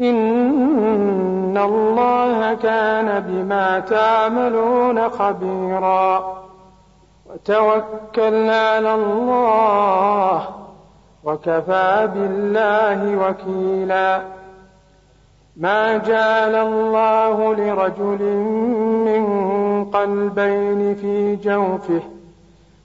إن الله كان بما تعملون خبيرا وتوكل على الله وكفى بالله وكيلا ما جعل الله لرجل من قلبين في جوفه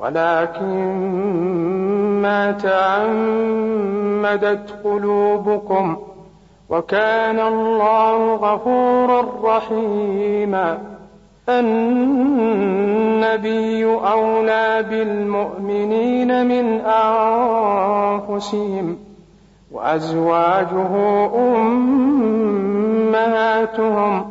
ولكن ما تعمدت قلوبكم وكان الله غفورا رحيما النبي أولى بالمؤمنين من أنفسهم وأزواجه أمهاتهم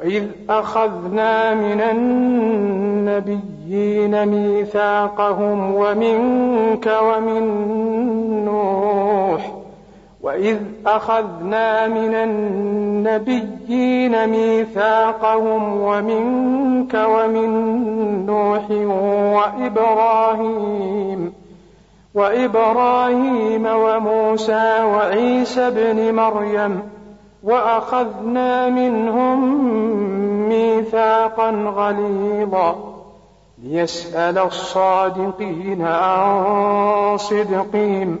وإذ أخذنا من النبيين ميثاقهم ومنك ومن نوح وإذ أخذنا من النبيين ميثاقهم ومنك ومن نوح وإبراهيم وإبراهيم وموسى وعيسى ابن مريم وأخذنا منهم ميثاقا غليظا. ليسأل الصادقين عن صدقهم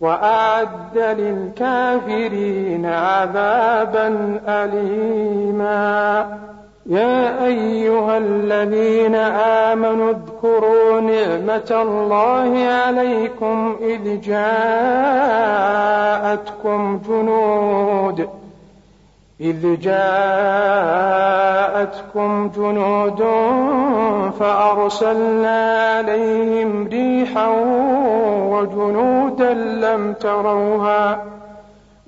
وأعد للكافرين عذابا أليما. يا أيها الذين آمنوا اذكروا نعمة الله عليكم إذ جاءتكم جنود. إذ جاءتكم جنود فأرسلنا عليهم ريحا وجنودا لم تروها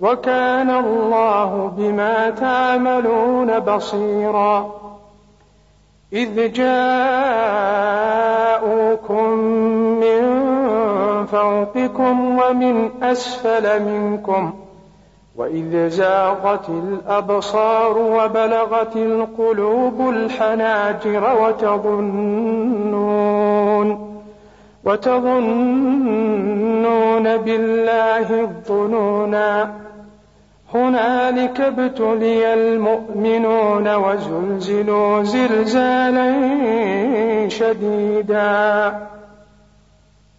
وكان الله بما تعملون بصيرا إذ جاءوكم من فوقكم ومن أسفل منكم وإذ زاغت الأبصار وبلغت القلوب الحناجر وتظنون وتظنون بالله الظنونا هنالك ابتلي المؤمنون وزلزلوا زلزالا شديدا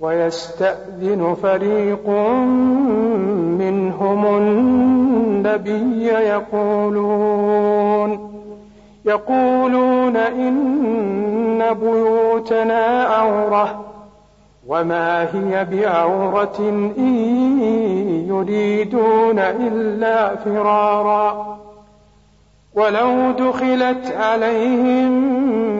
ويستأذن فريق منهم النبي يقولون يقولون إن بيوتنا عورة وما هي بعورة إن يريدون إلا فرارا ولو دخلت عليهم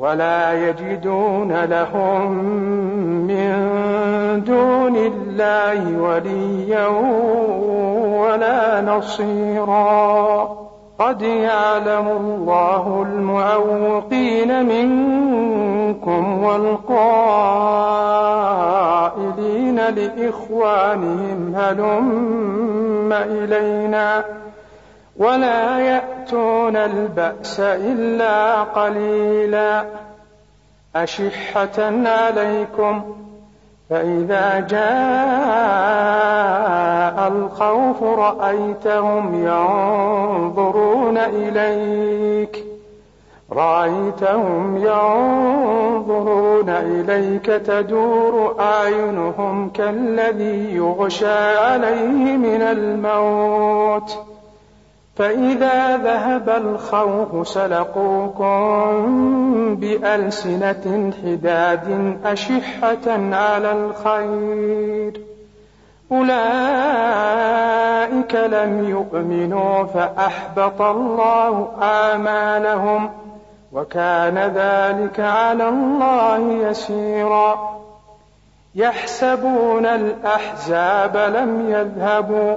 ولا يجدون لهم من دون الله وليا ولا نصيرا. قد يعلم الله المعوقين منكم والقائلين لإخوانهم هلم إلينا. ولا يأتون البأس إلا قليلا. أشحة عليكم فإذا جاء الخوف رأيتهم ينظرون إليك. رأيتهم ينظرون إليك تدور أعينهم كالذي يغشى عليه من الموت. فإذا ذهب الخوف سلقوكم بألسنة حداد أشحة على الخير. أولئك لم يؤمنوا فأحبط الله آمالهم وكان ذلك على الله يسيرا. يحسبون الأحزاب لم يذهبوا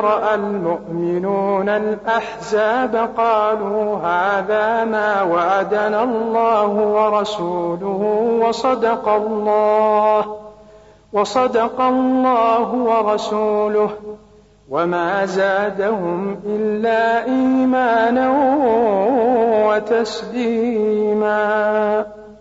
رأى المؤمنون الأحزاب قالوا هذا ما وعدنا الله ورسوله وصدق الله وصدق الله ورسوله وما زادهم إلا إيمانا وتسليما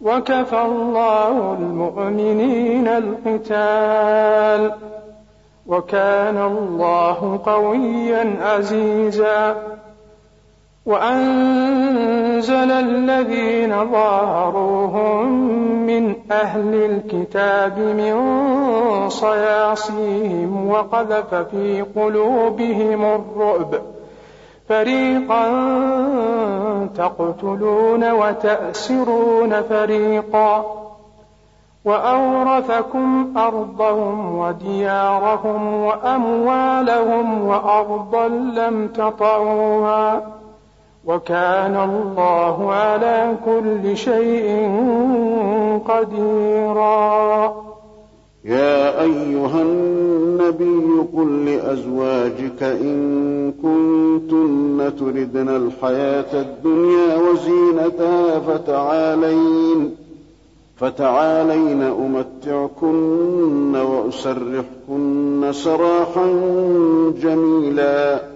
وكفى الله المؤمنين القتال وكان الله قويا عزيزا وأنزل الذين ظاهروهم من أهل الكتاب من صياصيهم وقذف في قلوبهم الرعب فريقا تقتلون وتأسرون فريقا وأورثكم أرضهم وديارهم وأموالهم وأرضا لم تطعوها وكان الله على كل شيء قديرا يا أيها النبي قل لأزواجك إن كنتن تردن الحياة الدنيا وزينتها فتعالين فتعالين أمتعكن وأسرحكن سراحا جميلا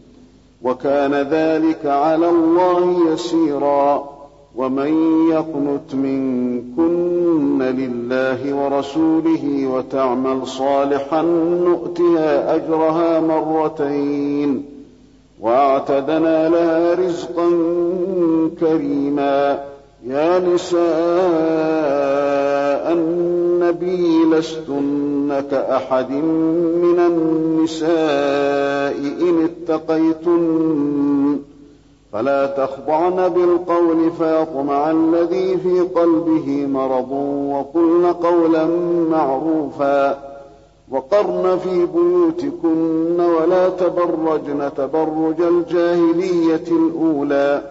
وكان ذلك على الله يسيرا ومن يقنت منكن لله ورسوله وتعمل صالحا نؤتها أجرها مرتين واعتدنا لها رزقا كريما يا نساء النبي لستن كأحد من النساء إن اتقيتن. فلا تخضعن بالقول فيطمع الذي في قلبه مرض وقلن قولا معروفا. وقرن في بيوتكن ولا تبرجن تبرج الجاهلية الأولى.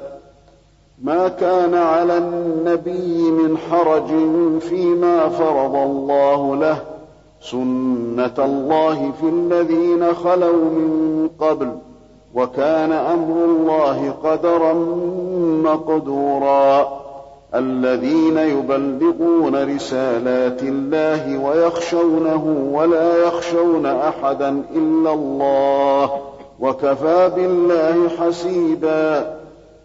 ما كان على النبي من حرج فيما فرض الله له سنة الله في الذين خلوا من قبل وكان أمر الله قدرا مقدورا. الذين يبلغون رسالات الله ويخشونه ولا يخشون أحدا إلا الله وكفى بالله حسيبا.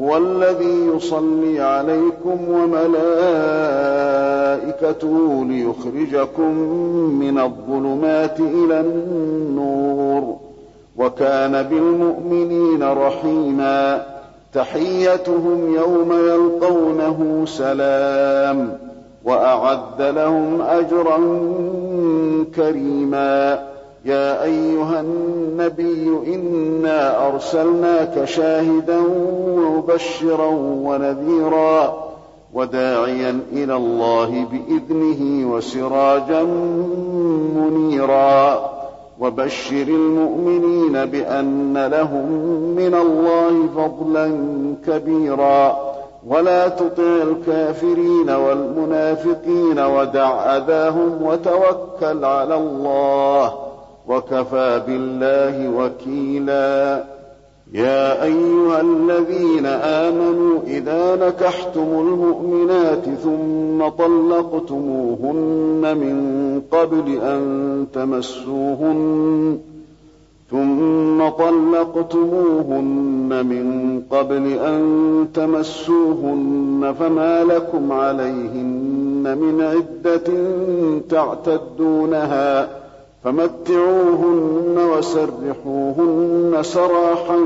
هو الذي يصلي عليكم وملائكته ليخرجكم من الظلمات إلى النور. وكان بالمؤمنين رحيما. تحيتهم يوم يلقونه سلام. وأعد لهم أجرا كريما. يا أيها النبي إنا أرسلناك شاهدا ومبشرا ونذيرا وداعيا إلى الله بإذنه وسراجا منيرا وبشر المؤمنين بأن لهم من الله فضلا كبيرا ولا تطع الكافرين والمنافقين ودع أذاهم وتوكل على الله وكفى بالله وكيلا. يا أيها الذين آمنوا إذا نكحتم المؤمنات ثم طلقتموهن من قبل أن تمسوهن ثم طلقتموهن من قبل أن تمسوهن فما لكم عليهن من عدة تعتدونها ۖ. فمتعوهن وسرحوهن سراحا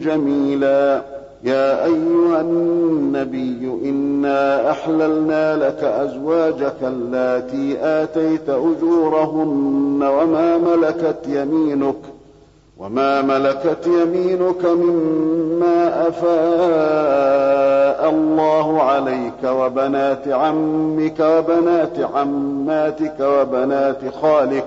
جميلا. يا أيها النبي إنا أحللنا لك أزواجك اللاتي آتيت أجورهن وما ملكت يمينك وما ملكت يمينك مما أفاء الله عليك وبنات عمك وبنات عماتك وبنات خالك.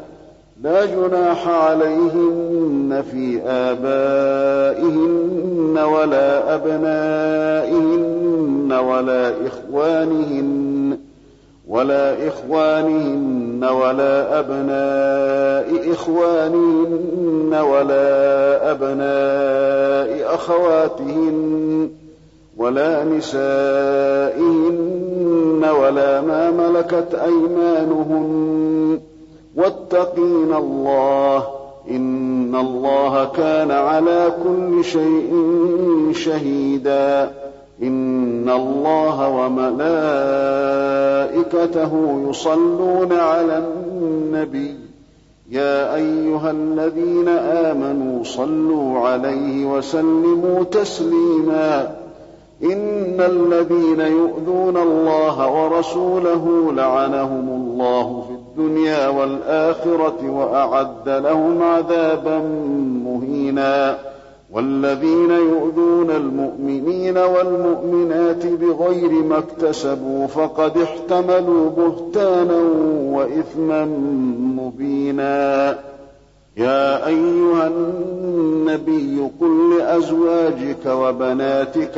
لا جناح عليهن في آبائهن ولا أبنائهن ولا إخوانهن ولا إخوانهن ولا أبناء إخوانهن ولا أبناء أخواتهن ولا نسائهن ولا ما ملكت أيمانهن واتقين الله إن الله كان على كل شيء شهيدا. إن الله وملائكته يصلون على النبي. يا أيها الذين آمنوا صلوا عليه وسلموا تسليما. إن الذين يؤذون الله ورسوله لعنهم الله الدنيا والآخرة وأعد لهم عذابا مهينا. والذين يؤذون المؤمنين والمؤمنات بغير ما اكتسبوا فقد احتملوا بهتانا وإثما مبينا. يا أيها النبي قل لأزواجك وبناتك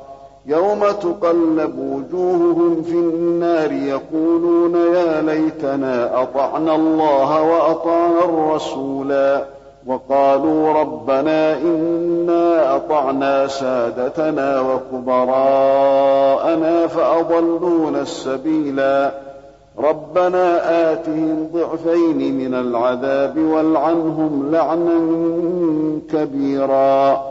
يوم تقلب وجوههم في النار يقولون يا ليتنا أطعنا الله وأطعنا الرسولا وقالوا ربنا إنا أطعنا سادتنا وكبراءنا فأضلونا السبيلا ربنا آتهم ضعفين من العذاب والعنهم لعنا كبيرا